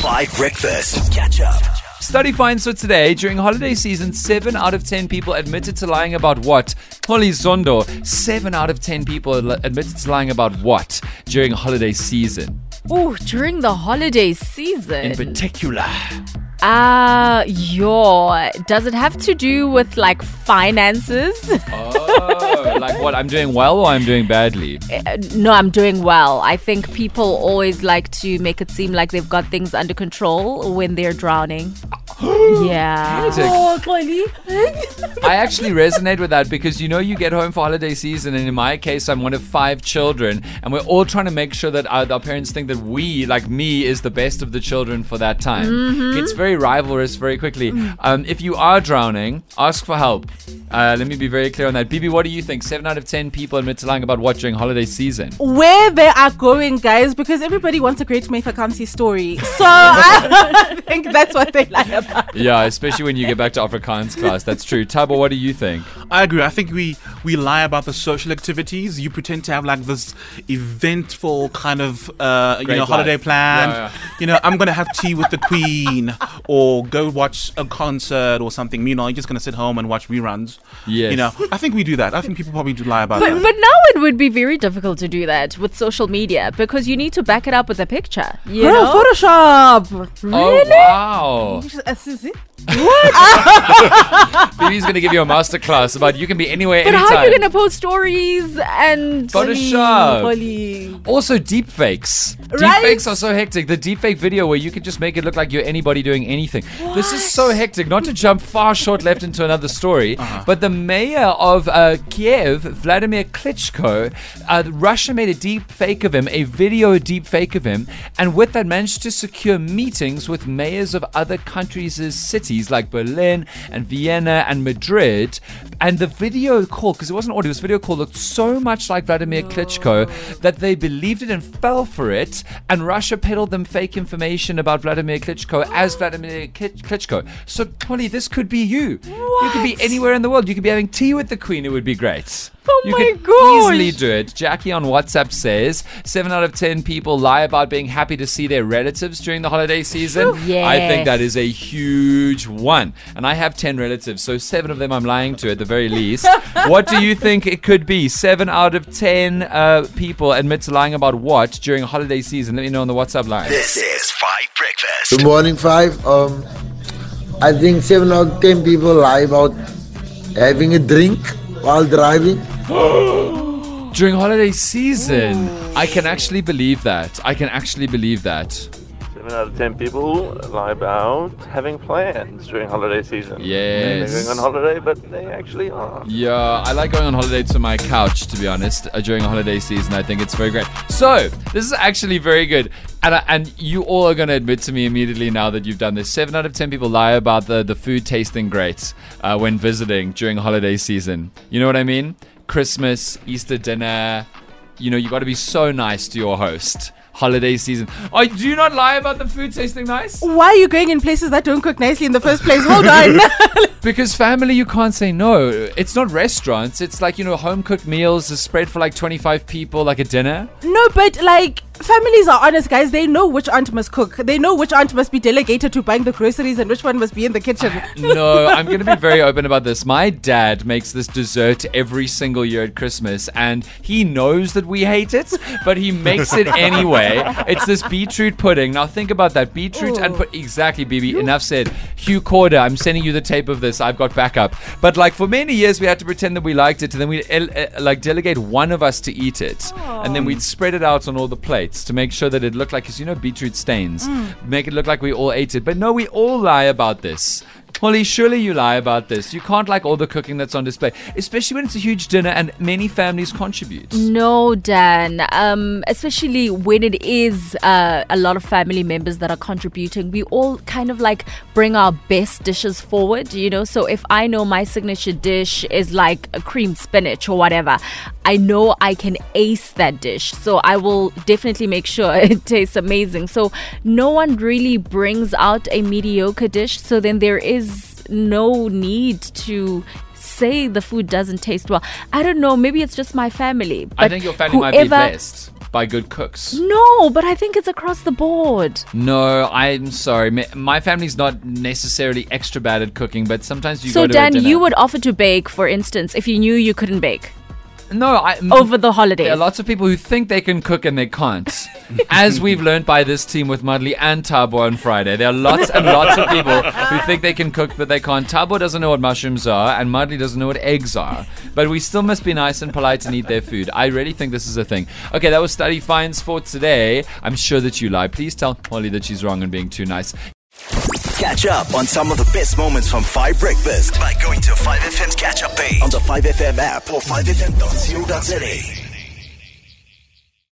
Five Breakfast. Catch up. Study finds for today during holiday season, 7 out of 10 people admitted to lying about what? Holy Zondo, 7 out of 10 people admitted to lying about what during holiday season? Oh, during the holiday season. In particular. Ah, yo. Does it have to do with like finances? Oh, like what? I'm doing well or I'm doing badly? Uh, no, I'm doing well. I think people always like to make it seem like they've got things under control when they're drowning. Yeah. I actually resonate with that because you know you get home for holiday season, and in my case, I'm one of five children, and we're all trying to make sure that our, our parents think that we, like me, is the best of the children for that time. It's very rivalrous very quickly. Um, if you are drowning, ask for help. Uh, let me be very clear on that. BB, what do you think? Seven out of ten people admit to lying about what during holiday season? where they are going, guys, because everybody wants a great Vacancy story. So I think that's what they lie about. Yeah, especially when you get back to Afrikaans class. That's true. Tabo, what do you think? I agree. I think we we lie about the social activities. You pretend to have like this eventful kind of uh, you Great know holiday plan. Yeah, yeah. You know, I'm gonna have tea with the queen, or go watch a concert or something. Meanwhile, you're just gonna sit home and watch reruns. Yes. You know, I think we do that. I think people probably do lie about But, that. but now it would be very difficult to do that with social media because you need to back it up with a picture. You Girl, know? Photoshop. Oh wow! Uh, Sissy? BB's gonna give you a masterclass about you can be anywhere, But anytime. how are you going to post stories and. Photoshop. Holy. Also, deepfakes. Right? Deepfakes are so hectic. The deepfake video where you can just make it look like you're anybody doing anything. This is so hectic. Not to jump far short left into another story, but the mayor of uh, Kiev, Vladimir Klitschko, uh, Russia made a deep fake of him, a video deep fake of him, and with that managed to secure meetings with mayors of other countries' cities like Berlin and Vienna and Madrid. And the video call, because it wasn't audio, it was video call, looked so much like Vladimir Klitschko that they believed it and fell for it. And Russia peddled them fake information about Vladimir Klitschko as Vladimir Klitschko. So, Polly, this could be you. You could be anywhere in the world. You could be having tea with the Queen. It would be great. Oh you my gosh. easily do it. Jackie on WhatsApp says seven out of ten people lie about being happy to see their relatives during the holiday season. I think that is a huge one. And I have ten relatives, so seven of them I'm lying to at the very least. what do you think it could be? Seven out of ten uh, people admit to lying about what during holiday season? Let me know on the WhatsApp line. This is Five Breakfast. Good morning, Five. Um, I think seven out of ten people lie about having a drink while driving. During holiday season, I can actually believe that. I can actually believe that. Seven out of ten people lie about having plans during holiday season. Yes. They're going on holiday, but they actually are. Yeah, I like going on holiday to my couch, to be honest, uh, during a holiday season. I think it's very great. So, this is actually very good. And, I, and you all are going to admit to me immediately now that you've done this. Seven out of 10 people lie about the, the food tasting great uh, when visiting during holiday season. You know what I mean? Christmas, Easter dinner. You know, you got to be so nice to your host. Holiday season. Oh, do you not lie about the food tasting nice? Why are you going in places that don't cook nicely in the first place? Hold on. Because family, you can't say no. It's not restaurants. It's like, you know, home cooked meals is spread for like 25 people, like a dinner. no, but like families are honest, guys. They know which aunt must cook. They know which aunt must be delegated to buying the groceries and which one must be in the kitchen. No, I'm going to be very open about this. My dad makes this dessert every single year at Christmas, and he knows that we hate it, but he makes it anyway. It's this beetroot pudding. Now, think about that beetroot and put exactly, BB. Enough said. Hugh Corder, I'm sending you the tape of this. I've got backup. But like for many years, we had to pretend that we liked it, and then we'd uh, like delegate one of us to eat it, and then we'd spread it out on all the plates to make sure that it looked like, because you know, beetroot stains, mm. make it look like we all ate it. But no, we all lie about this. Holly, surely you lie about this. You can't like all the cooking that's on display, especially when it's a huge dinner and many families contribute. No, Dan. Um, especially when it is uh, a lot of family members that are contributing, we all kind of like bring our best dishes forward, you know. So if I know my signature dish is like a cream spinach or whatever, I know I can ace that dish. So I will definitely make sure it tastes amazing. So no one really brings out a mediocre dish. So then there is no need to say the food doesn't taste well. I don't know. Maybe it's just my family. I think your family might be whoever- blessed. by good cooks. No, but I think it's across the board. No, I'm sorry. My- family's not necessarily extra bad at cooking, but sometimes you so go to Dan, you would offer to bake, for instance, if you knew you couldn't bake no I, mm, over the holidays. There are lots of people who think they can cook and they can't. As we've learned by this team with Mudley and Tabo on Friday, there are lots and lots of people who think they can cook but they can't. Tabo doesn't know what mushrooms are and Mudley doesn't know what eggs are. But we still must be nice and polite and eat their food. I really think this is a thing. Okay, that was Study Finds for today. I'm sure that you lie. Please tell Holly that she's wrong and being too nice. Catch up on some of the best moments from 5 Breakfast by going to 5FM's catch up page on the 5FM app or 5FM.co.za.